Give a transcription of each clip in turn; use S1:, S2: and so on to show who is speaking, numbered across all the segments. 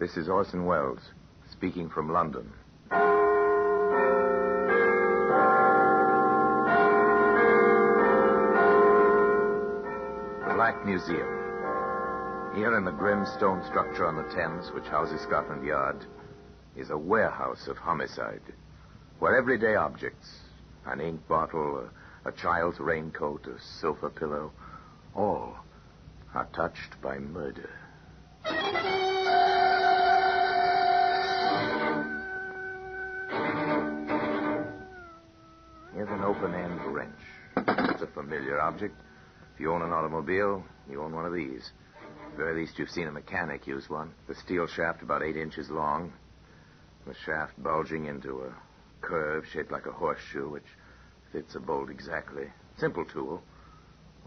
S1: This is Orson Welles, speaking from London. The Black Museum. Here in the grim stone structure on the Thames, which houses Scotland Yard, is a warehouse of homicide, where everyday objects, an ink bottle, a, a child's raincoat, a sofa pillow, all are touched by murder. Open end wrench. It's a familiar object. If you own an automobile, you own one of these. At the very least, you've seen a mechanic use one. The steel shaft about eight inches long, the shaft bulging into a curve shaped like a horseshoe, which fits a bolt exactly. Simple tool,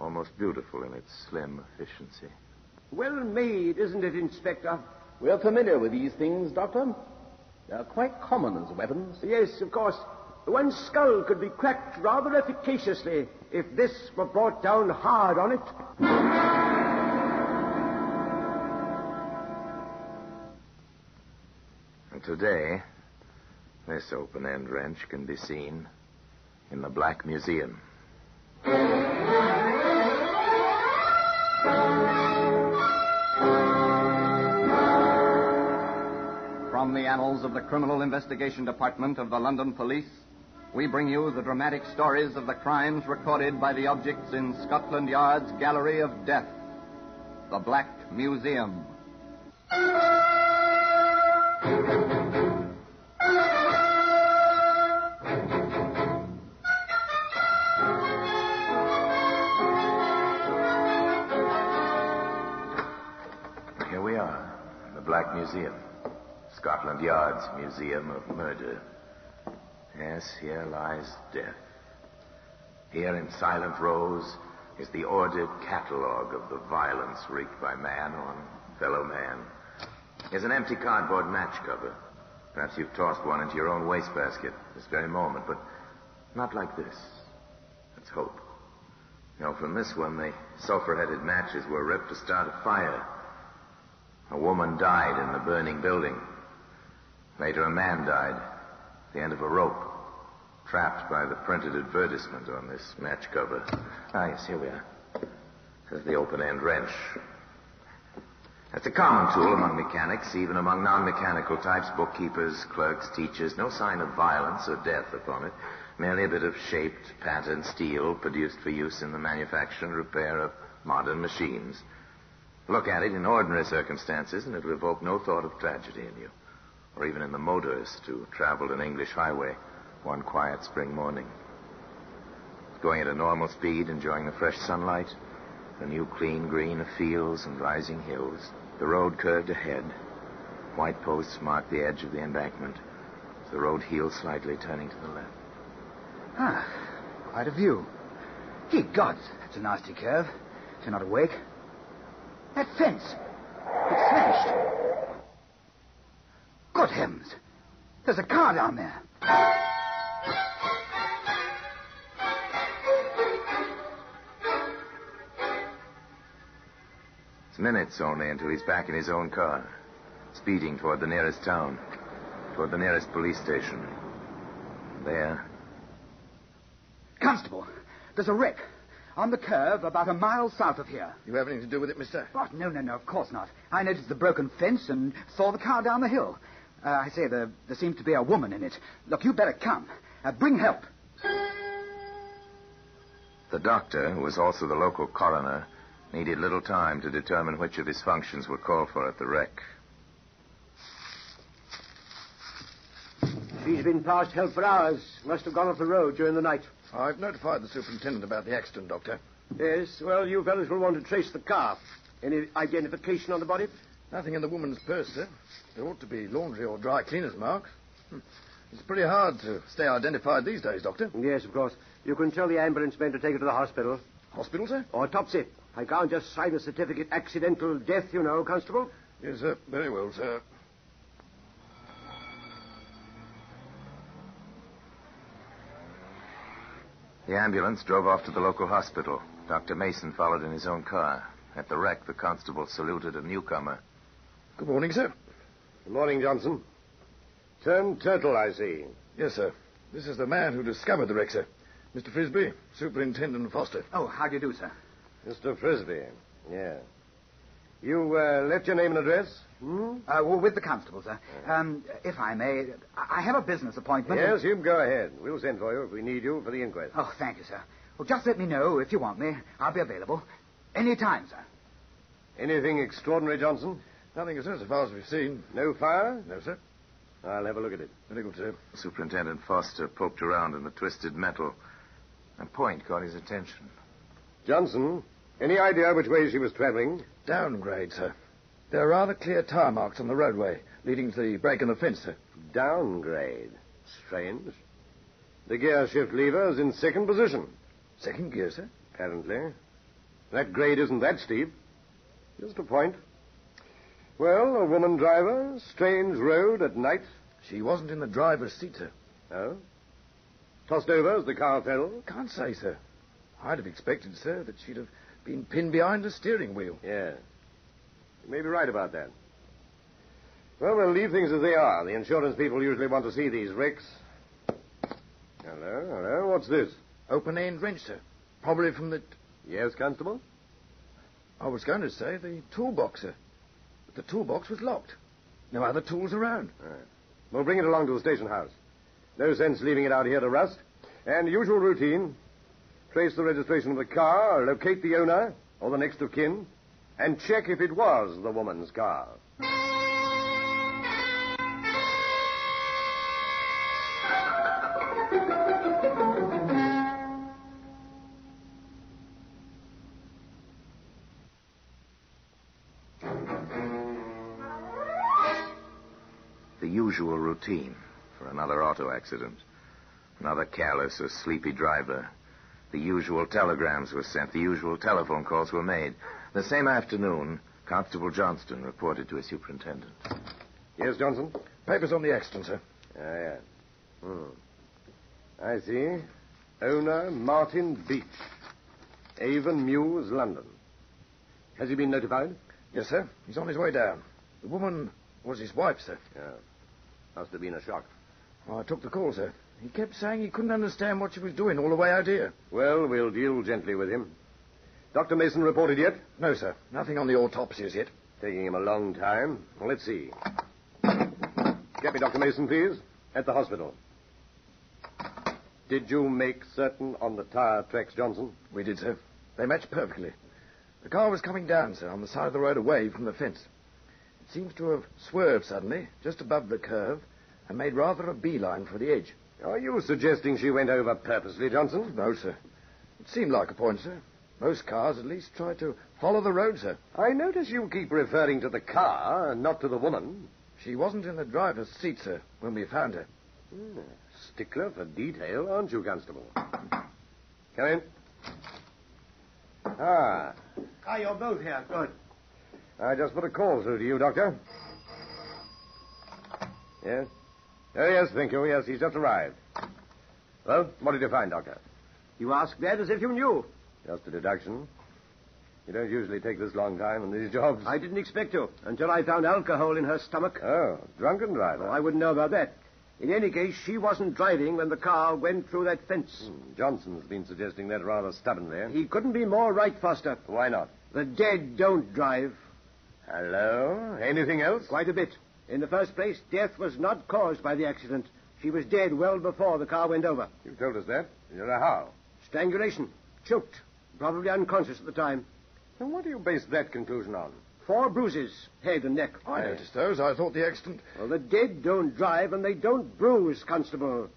S1: almost beautiful in its slim efficiency.
S2: Well made, isn't it, Inspector?
S3: We're familiar with these things, Doctor. They're quite common as weapons.
S2: Yes, of course. One skull could be cracked rather efficaciously if this were brought down hard on it.
S1: And today, this open end wrench can be seen in the Black Museum.
S4: From the annals of the Criminal Investigation Department of the London Police, we bring you the dramatic stories of the crimes recorded by the objects in Scotland Yard's Gallery of Death, the Black Museum.
S1: Here we are, the Black Museum. Scotland Yard's Museum of Murder. Yes, here lies death. Here in silent rows is the ordered catalogue of the violence wreaked by man on fellow man. Here's an empty cardboard match cover. Perhaps you've tossed one into your own wastebasket this very moment, but not like this. Let's hope. You know, from this one, the sulfur-headed matches were ripped to start a fire. A woman died in the burning building. Later, a man died the end of a rope, trapped by the printed advertisement on this match cover. Ah, yes, here we are. There's the open end wrench. That's a common tool among mechanics, even among non mechanical types, bookkeepers, clerks, teachers. No sign of violence or death upon it. Merely a bit of shaped, patterned steel produced for use in the manufacture and repair of modern machines. Look at it in ordinary circumstances, and it'll evoke no thought of tragedy in you, or even in the motorist who traveled an English highway one quiet spring morning. Going at a normal speed, enjoying the fresh sunlight, the new clean green of fields and rising hills. The road curved ahead. White posts marked the edge of the embankment. The road heeled slightly, turning to the left.
S5: Ah, quite a view. Ye gods, that's a nasty curve. You're not awake. That fence. It's heavens. There's a car down there.
S1: It's minutes only until he's back in his own car, speeding toward the nearest town, toward the nearest police station. There,
S5: Constable, there's a wreck. On the curve, about a mile south of here.
S3: You have anything to do with it, mister?
S5: What? No, no, no, of course not. I noticed the broken fence and saw the car down the hill. Uh, I say, there, there seems to be a woman in it. Look, you better come. Uh, bring help.
S1: the doctor, who was also the local coroner, needed little time to determine which of his functions were called for at the wreck.
S2: She's been past help for hours. Must have gone off the road during the night.
S3: I've notified the superintendent about the accident, Doctor.
S2: Yes, well, you fellows will want to trace the car. Any identification on the body?
S3: Nothing in the woman's purse, sir. There ought to be laundry or dry cleaner's marks. Hmm. It's pretty hard to stay identified these days, Doctor.
S2: Yes, of course. You can tell the ambulance men to take her to the hospital.
S3: Hospital, sir?
S2: Autopsy. I can't just sign a certificate accidental death, you know, Constable.
S3: Yes, sir. Very well, sir.
S1: The ambulance drove off to the local hospital. Dr. Mason followed in his own car. At the wreck, the constable saluted a newcomer.
S3: Good morning, sir.
S2: Good morning, Johnson. Turned turtle, I see.
S3: Yes, sir. This is the man who discovered the wreck, sir. Mr. Frisby, Superintendent Foster.
S5: Oh, how do you do, sir?
S2: Mr. Frisby. Yeah. You uh, left your name and address? Hmm?
S5: Uh, well, with the constable, sir. Um, if I may, I I have a business appointment. and-
S2: Yes, you can go ahead. We'll send for you if we need you for the inquest.
S5: Oh, thank you, sir. Well, just let me know if you want me. I'll be available. Any time, sir.
S2: Anything extraordinary, Johnson?
S3: Nothing, sir, so far as we've seen.
S2: No fire?
S3: No, sir.
S2: I'll have a look at it.
S3: Very good, sir.
S1: Superintendent Foster poked around in the twisted metal. A point caught his attention.
S2: Johnson, any idea which way she was traveling?
S3: Downgrade, sir. There are rather clear tire marks on the roadway leading to the break in the fence, sir.
S2: Downgrade. Strange. The gear shift lever is in second position,
S3: Second gear, sir.
S2: apparently. That grade isn't that steep. Just a point. Well, a woman driver, strange road at night.
S3: She wasn't in the driver's seat, sir.
S2: Oh? Tossed over as the car fell?
S3: Can't say, sir. I'd have expected, sir, that she'd have been pinned behind the steering wheel.
S2: Yeah. You may be right about that. Well, we'll leave things as they are. The insurance people usually want to see these wrecks. Hello, hello. What's this?
S3: Open end wrench, sir. Probably from the.
S2: Yes, Constable?
S3: I was going to say the toolbox, sir. But the toolbox was locked. No other tools around.
S2: We'll bring it along to the station house. No sense leaving it out here to rust. And usual routine. Trace the registration of the car, locate the owner, or the next of kin, and check if it was the woman's car.
S1: Routine for another auto accident. Another careless or sleepy driver. The usual telegrams were sent. The usual telephone calls were made. The same afternoon, Constable Johnson reported to his superintendent.
S2: Yes, Johnson?
S3: Papers on the accident, sir.
S2: Ah, yeah. Hmm. I see. Owner Martin Beach. Avon Mews, London. Has he been notified?
S3: Yes, sir. He's on his way down. The woman was his wife, sir.
S2: Yeah. Must have been a shock.
S3: Oh, I took the call, sir. He kept saying he couldn't understand what she was doing all the way out here.
S2: Well, we'll deal gently with him. Dr. Mason reported yet?
S3: No, sir. Nothing on the autopsy as yet.
S2: Taking him a long time. Well, let's see. Get me Dr. Mason, please. At the hospital. Did you make certain on the tire tracks, Johnson?
S3: We did, sir. They matched perfectly. The car was coming down, sir, on the side of the road away from the fence. It seems to have swerved suddenly, just above the curve, and made rather a beeline for the edge.
S2: Are you suggesting she went over purposely, Johnson?
S3: No, sir. It seemed like a point, sir. Most cars at least try to follow the road, sir.
S2: I notice you keep referring to the car and not to the woman.
S3: She wasn't in the driver's seat, sir, when we found her.
S2: Hmm, Stickler for detail, aren't you, Constable? Come in. Ah,
S6: Ah, you're both here. Good.
S2: I just put a call through to you, Doctor. Yes? Oh, yes, thank you. Yes, he's just arrived. Well, what did you find, Doctor?
S6: You ask that as if you knew.
S2: Just a deduction. You don't usually take this long time on these jobs.
S6: I didn't expect to until I found alcohol in her stomach.
S2: Oh, drunken driver.
S6: Oh, I wouldn't know about that. In any case, she wasn't driving when the car went through that fence.
S2: Hmm, Johnson's been suggesting that rather stubbornly.
S6: He couldn't be more right, Foster.
S2: Why not?
S6: The dead don't drive.
S2: Hello? Anything else?
S6: Quite a bit. In the first place, death was not caused by the accident. She was dead well before the car went over.
S2: You told us that. You know how?
S6: Strangulation. Choked. Probably unconscious at the time.
S2: And what do you base that conclusion on?
S6: Four bruises, head and neck.
S3: I noticed those. I thought the accident.
S6: Well, the dead don't drive and they don't bruise, Constable.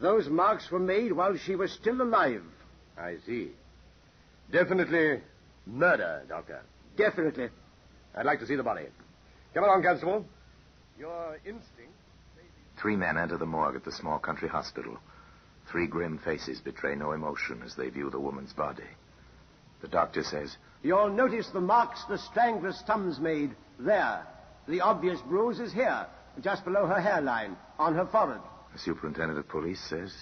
S6: Those marks were made while she was still alive.
S2: I see. Definitely murder, Doctor.
S6: Definitely.
S2: I'd like to see the body. Come along, Constable. Your instinct.
S1: Three men enter the morgue at the small country hospital. Three grim faces betray no emotion as they view the woman's body. The doctor says,
S6: You'll notice the marks the strangler's thumbs made there. The obvious bruise is here, just below her hairline, on her forehead.
S1: the superintendent of police says,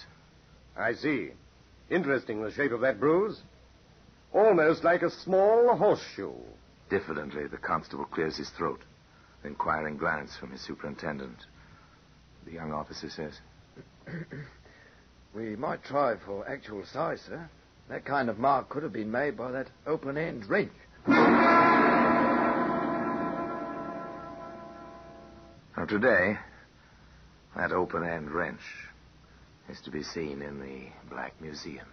S2: I see. Interesting, the shape of that bruise. Almost like a small horseshoe.
S1: Diffidently, the constable clears his throat. An Inquiring glance from his superintendent. The young officer says,
S3: We might try for actual size, sir. That kind of mark could have been made by that open end wrench.
S1: Now, today, that open end wrench is to be seen in the Black Museum.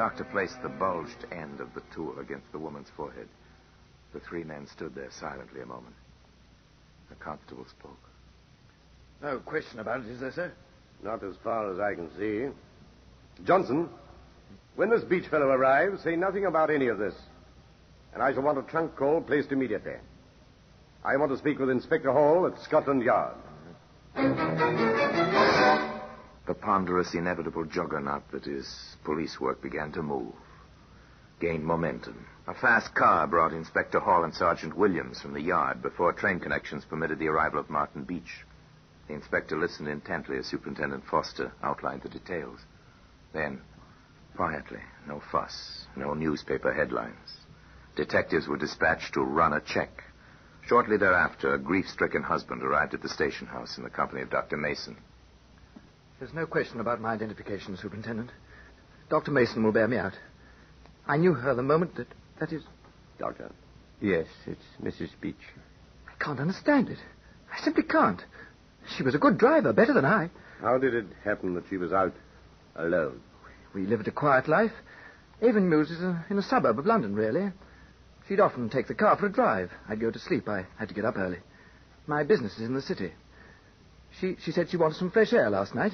S1: Doctor placed the bulged end of the tool against the woman's forehead. The three men stood there silently a moment. The constable spoke.
S3: No question about it, is there, sir?
S2: Not as far as I can see. Johnson, when this beach fellow arrives, say nothing about any of this. And I shall want a trunk call placed immediately. I want to speak with Inspector Hall at Scotland Yard. Mm-hmm.
S1: The ponderous, inevitable juggernaut that is police work began to move, gained momentum. A fast car brought Inspector Hall and Sergeant Williams from the yard before train connections permitted the arrival of Martin Beach. The inspector listened intently as Superintendent Foster outlined the details. Then, quietly, no fuss, no newspaper headlines. Detectives were dispatched to run a check. Shortly thereafter, a grief stricken husband arrived at the station house in the company of Dr. Mason.
S3: There's no question about my identification, Superintendent. Dr. Mason will bear me out. I knew her the moment that. That is.
S6: Doctor. Yes, it's Mrs. Beach.
S3: I can't understand it. I simply can't. She was a good driver, better than I.
S2: How did it happen that she was out alone?
S3: We lived a quiet life. Avonmews is a, in a suburb of London, really. She'd often take the car for a drive. I'd go to sleep. I had to get up early. My business is in the city. She, she said she wanted some fresh air last night.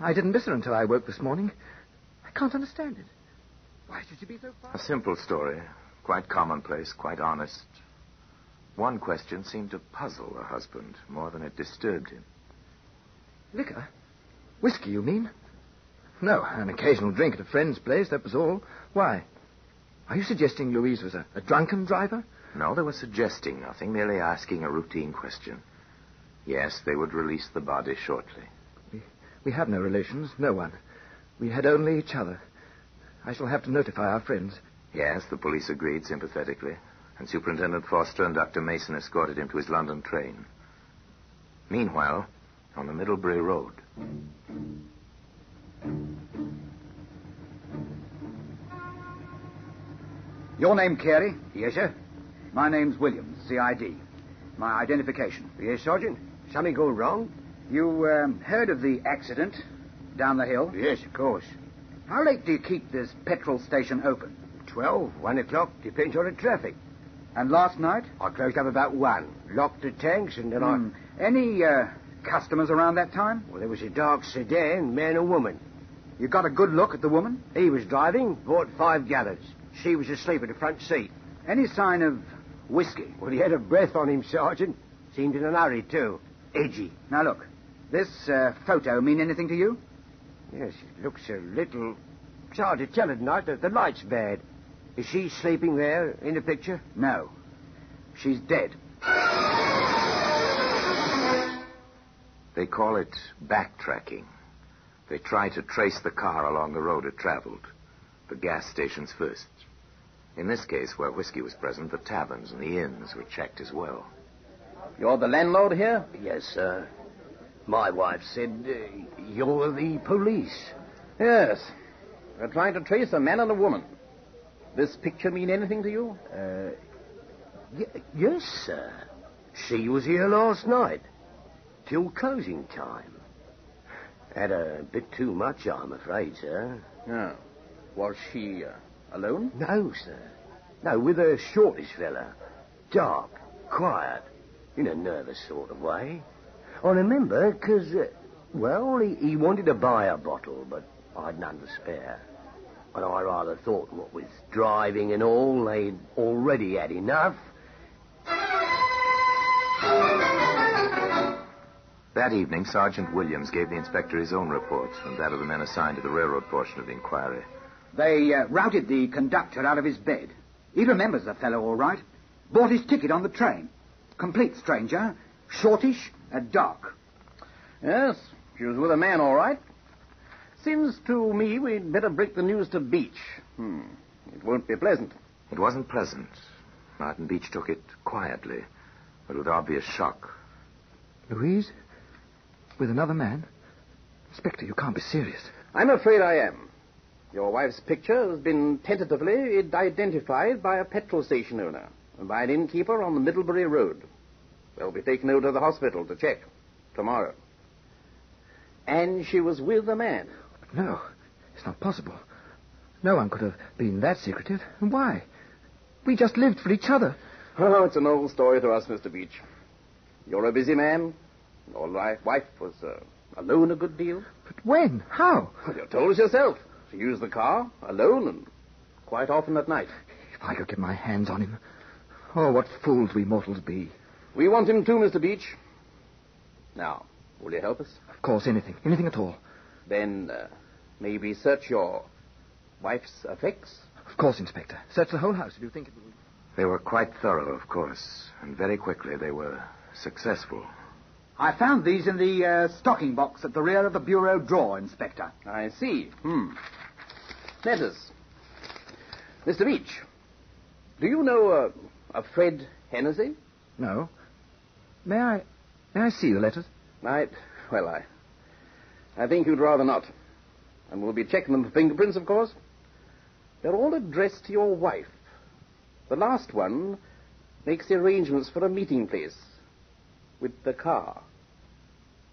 S3: I didn't miss her until I woke this morning. I can't understand it. Why should she be so far?
S1: A simple story, quite commonplace, quite honest. One question seemed to puzzle the husband more than it disturbed him.
S3: Liquor? Whiskey, you mean? No, an occasional drink at a friend's place, that was all. Why? Are you suggesting Louise was a, a drunken driver?
S1: No, they were suggesting nothing, merely asking a routine question. Yes, they would release the body shortly.
S3: We, we have no relations, no one. We had only each other. I shall have to notify our friends.
S1: Yes, the police agreed sympathetically, and Superintendent Foster and Dr. Mason escorted him to his London train. Meanwhile, on the Middlebury Road.
S5: Your name, Carey?
S6: Yes, sir.
S5: My name's Williams, CID. My identification.
S6: Yes, Sergeant. Something go wrong?
S5: You um, heard of the accident down the hill?
S6: Yes, of course.
S5: How late do you keep this petrol station open?
S6: Twelve, one o'clock, depends on the traffic.
S5: And last night?
S6: I closed up about one, locked the tanks, and then
S5: Hmm. Any uh, customers around that time?
S6: Well, there was a dark sedan, man and woman.
S5: You got a good look at the woman?
S6: He was driving, bought five gallons. She was asleep in the front seat.
S5: Any sign of whiskey?
S6: Well, he had a breath on him, Sergeant. Seemed in a hurry, too. Edgy.
S5: Now look, this uh, photo mean anything to you?
S6: Yes, it looks a little... It's hard to tell at night. The, the light's bad. Is she sleeping there in the picture?
S5: No. She's dead.
S1: They call it backtracking. They try to trace the car along the road it traveled. The gas stations first. In this case, where whiskey was present, the taverns and the inns were checked as well.
S7: You're the landlord here?
S6: Yes, sir. My wife said uh, you're the police.
S7: Yes. We're trying to trace a man and a woman. This picture mean anything to you?
S6: Uh, y- yes, sir. She was here last night. Till closing time. Had a bit too much, I'm afraid, sir.
S7: Yeah. Was she uh, alone?
S6: No, sir. No, with a shortish fella. Dark, quiet, in a nervous sort of way. I remember, 'cause uh, well, he, he wanted to buy a bottle, but I'd none to spare. And I rather thought, what with driving and all, they'd already had enough.
S1: That evening, Sergeant Williams gave the inspector his own report and that of the men assigned to the railroad portion of the inquiry.
S5: They uh, routed the conductor out of his bed. He remembers the fellow all right. Bought his ticket on the train. Complete stranger. Shortish, uh, dark.
S7: Yes. She was with a man, all right. Seems to me we'd better break the news to Beach. Hmm. It won't be pleasant.
S1: It wasn't pleasant. Martin Beach took it quietly, but with obvious shock.
S3: Louise? With another man? Inspector, you can't be serious.
S7: I'm afraid I am. Your wife's picture has been tentatively identified by a petrol station owner and by an innkeeper on the Middlebury Road. They'll be taken over to the hospital to check tomorrow. And she was with a man.
S3: No, it's not possible. No one could have been that secretive. And why? We just lived for each other.
S7: Oh, it's an old story to us, Mr. Beach. You're a busy man. Your wife was uh, alone a good deal.
S3: But when? How?
S7: Well, you told us yourself. She used the car alone and quite often at night.
S3: If I could get my hands on him. Oh, what fools we mortals be.
S7: We want him too, Mr. Beach. Now, will you help us?
S3: Of course, anything. Anything at all.
S7: Then uh, maybe search your wife's effects?
S3: Of course, Inspector. Search the whole house if you think it will.
S1: They were quite thorough, of course, and very quickly they were successful.
S5: I found these in the uh, stocking box at the rear of the bureau drawer, Inspector.
S7: I see. Hmm. Letters. Mr. Beach, do you know uh, a Fred Hennessy?
S3: No. May I. May I see the letters?
S7: I. Well, I. I think you'd rather not. And we'll be checking them for fingerprints, of course. They're all addressed to your wife. The last one makes the arrangements for a meeting place with the car.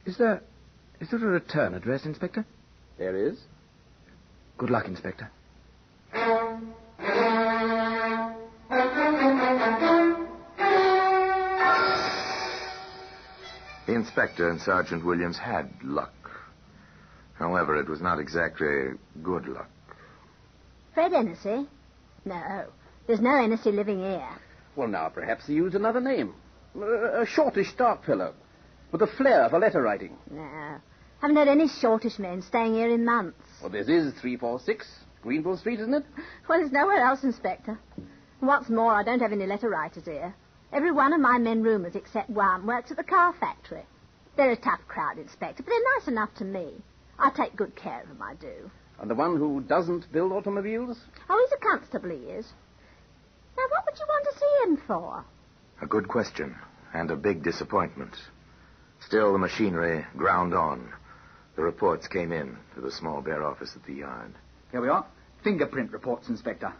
S3: Is there. Is there a return address, Inspector?
S7: There is.
S3: Good luck, Inspector.
S1: Inspector and Sergeant Williams had luck. However, it was not exactly good luck.
S8: Fred Hennessy? No. There's no Hennessy living here.
S7: Well, now, perhaps he used another name. A, a shortish, dark fellow, with a flair for letter writing.
S8: No. Haven't had any shortish men staying here in months.
S7: Well, this is 346 Greenville Street, isn't it?
S8: Well, there's nowhere else, Inspector. What's more, I don't have any letter writers here. Every one of my men roomers except one works at the car factory. They're a tough crowd, Inspector, but they're nice enough to me. I take good care of them, I do.
S7: And the one who doesn't build automobiles?
S8: Oh, he's a constable, he is. Now, what would you want to see him for?
S1: A good question, and a big disappointment. Still, the machinery ground on. The reports came in to the small bare office at the yard.
S5: Here we are. Fingerprint reports, Inspector.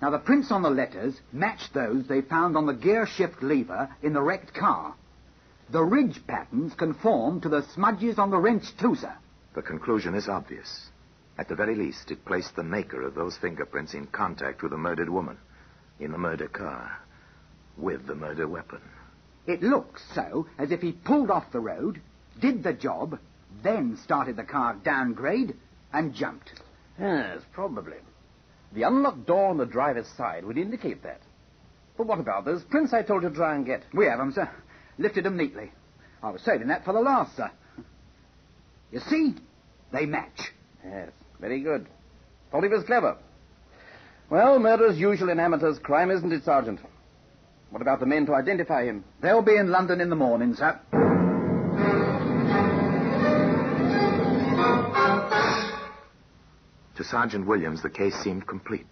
S5: Now, the prints on the letters match those they found on the gear shift lever in the wrecked car. The ridge patterns conform to the smudges on the wrench, too, sir.
S1: The conclusion is obvious. At the very least, it placed the maker of those fingerprints in contact with the murdered woman in the murder car with the murder weapon.
S5: It looks so as if he pulled off the road, did the job, then started the car downgrade and jumped.
S7: Yes, probably. The unlocked door on the driver's side would indicate that. But what about those prints I told you to try and get?
S5: We have 'em, sir. Lifted 'em neatly. I was saving that for the last, sir. You see? They match.
S7: Yes, very good. Thought he was clever. Well, murder's usual in amateurs' crime, isn't it, Sergeant? What about the men to identify him?
S5: They'll be in London in the morning, sir.
S1: Sergeant Williams, the case seemed complete.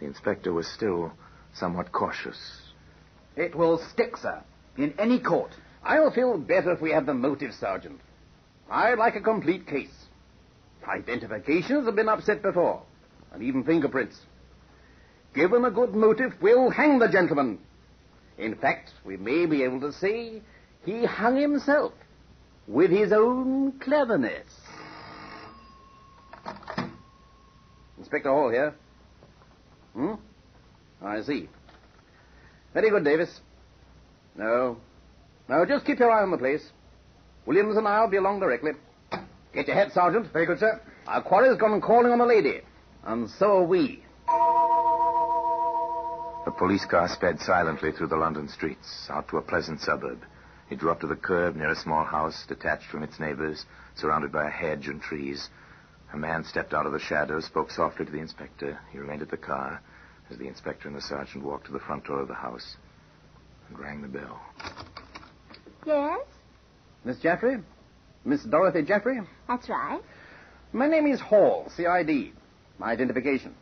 S1: The inspector was still somewhat cautious.
S5: It will stick, sir, in any court.
S7: I'll feel better if we have the motive, Sergeant. I'd like a complete case. Identifications have been upset before, and even fingerprints. Given a good motive, we'll hang the gentleman. In fact, we may be able to say he hung himself with his own cleverness. Inspector Hall here. Hmm? I see. Very good, Davis. No. No, just keep your eye on the place. Williams and I'll be along directly. Get your head, Sergeant.
S5: Very good, sir.
S7: Our quarry's gone calling on the lady. And so are we.
S1: The police car sped silently through the London streets, out to a pleasant suburb. It drew up to the curb near a small house, detached from its neighbors, surrounded by a hedge and trees. A man stepped out of the shadows, spoke softly to the inspector. He remained at the car as the inspector and the sergeant walked to the front door of the house and rang the bell.
S8: Yes?
S7: Miss Jeffrey? Miss Dorothy Jeffrey?
S8: That's right.
S7: My name is Hall, CID. My identification.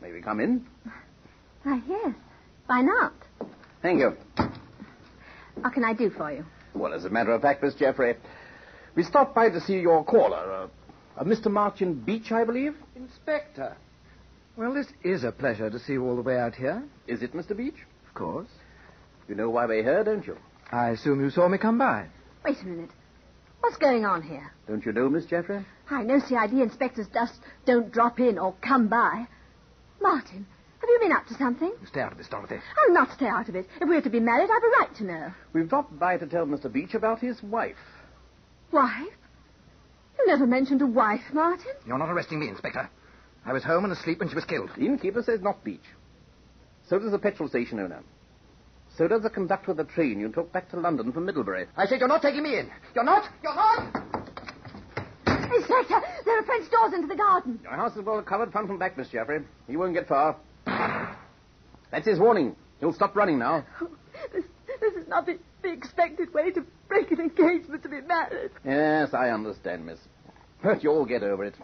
S7: May we come in?
S8: Why, yes. Why not?
S7: Thank you.
S8: What can I do for you?
S7: Well, as a matter of fact, Miss Jeffrey, we stopped by to see your caller, uh, uh, Mr. Martin Beach, I believe.
S3: Inspector. Well, this is a pleasure to see you all the way out here.
S7: Is it, Mr. Beach?
S3: Of course.
S7: You know why we're here, don't you?
S3: I assume you saw me come by.
S8: Wait a minute. What's going on here?
S7: Don't you know, Miss Jeffrey?
S8: I know CID inspectors just don't drop in or come by. Martin, have you been up to something?
S3: Stay out of this, Dorothy.
S8: I'll not stay out of it. If we're to be married, I've a right to know.
S7: We've dropped by to tell Mr. Beach about his wife.
S8: Wife? You never mentioned a wife, Martin.
S3: You're not arresting me, Inspector. I was home and asleep when she was killed.
S7: The innkeeper says not Beach. So does the petrol station owner. So does the conductor of the train you took back to London from Middlebury.
S3: I said you're not taking me in. You're not. You're not.
S8: Inspector, there are French doors into the garden.
S7: Your house is well covered front and back, Miss Jeffrey. He won't get far. That's his warning. He'll stop running now.
S8: Oh, this, this is not the, the expected way to break an engagement to be married.
S7: Yes, I understand, miss. But you'll get over it.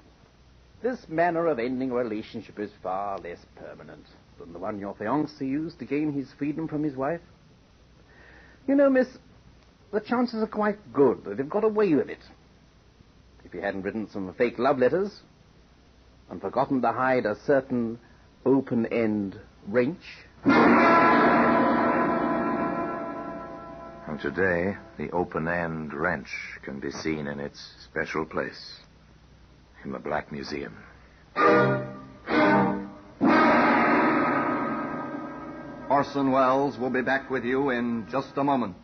S7: This manner of ending a relationship is far less permanent than the one your fiancé used to gain his freedom from his wife. You know, miss, the chances are quite good that have got away with it. If he hadn't written some fake love letters and forgotten to hide a certain open-end wrench.
S1: And today, the open-end wrench can be seen in its special place in the Black Museum.
S4: Orson Welles will be back with you in just a moment.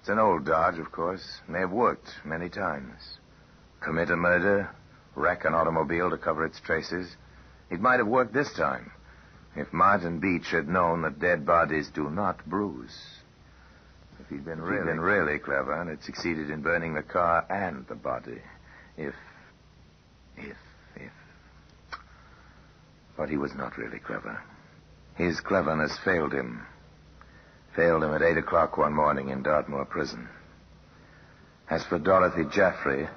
S1: It's an old dodge, of course. May have worked many times. Commit a murder, wreck an automobile to cover its traces. It might have worked this time if Martin Beach had known that dead bodies do not bruise. He'd been really, been really clever and had succeeded in burning the car and the body. If. If. If. But he was not really clever. His cleverness failed him. Failed him at 8 o'clock one morning in Dartmoor prison. As for Dorothy Jaffrey,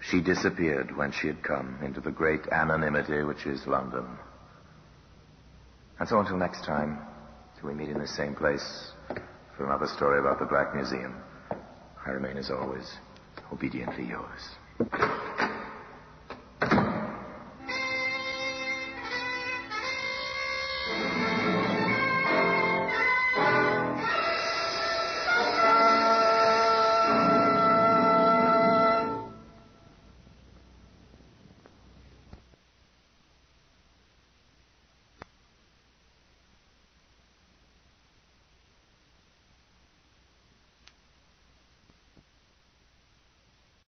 S1: she disappeared when she had come into the great anonymity which is London. And so until next time, till we meet in the same place for another story about the Black Museum, I remain as always obediently yours.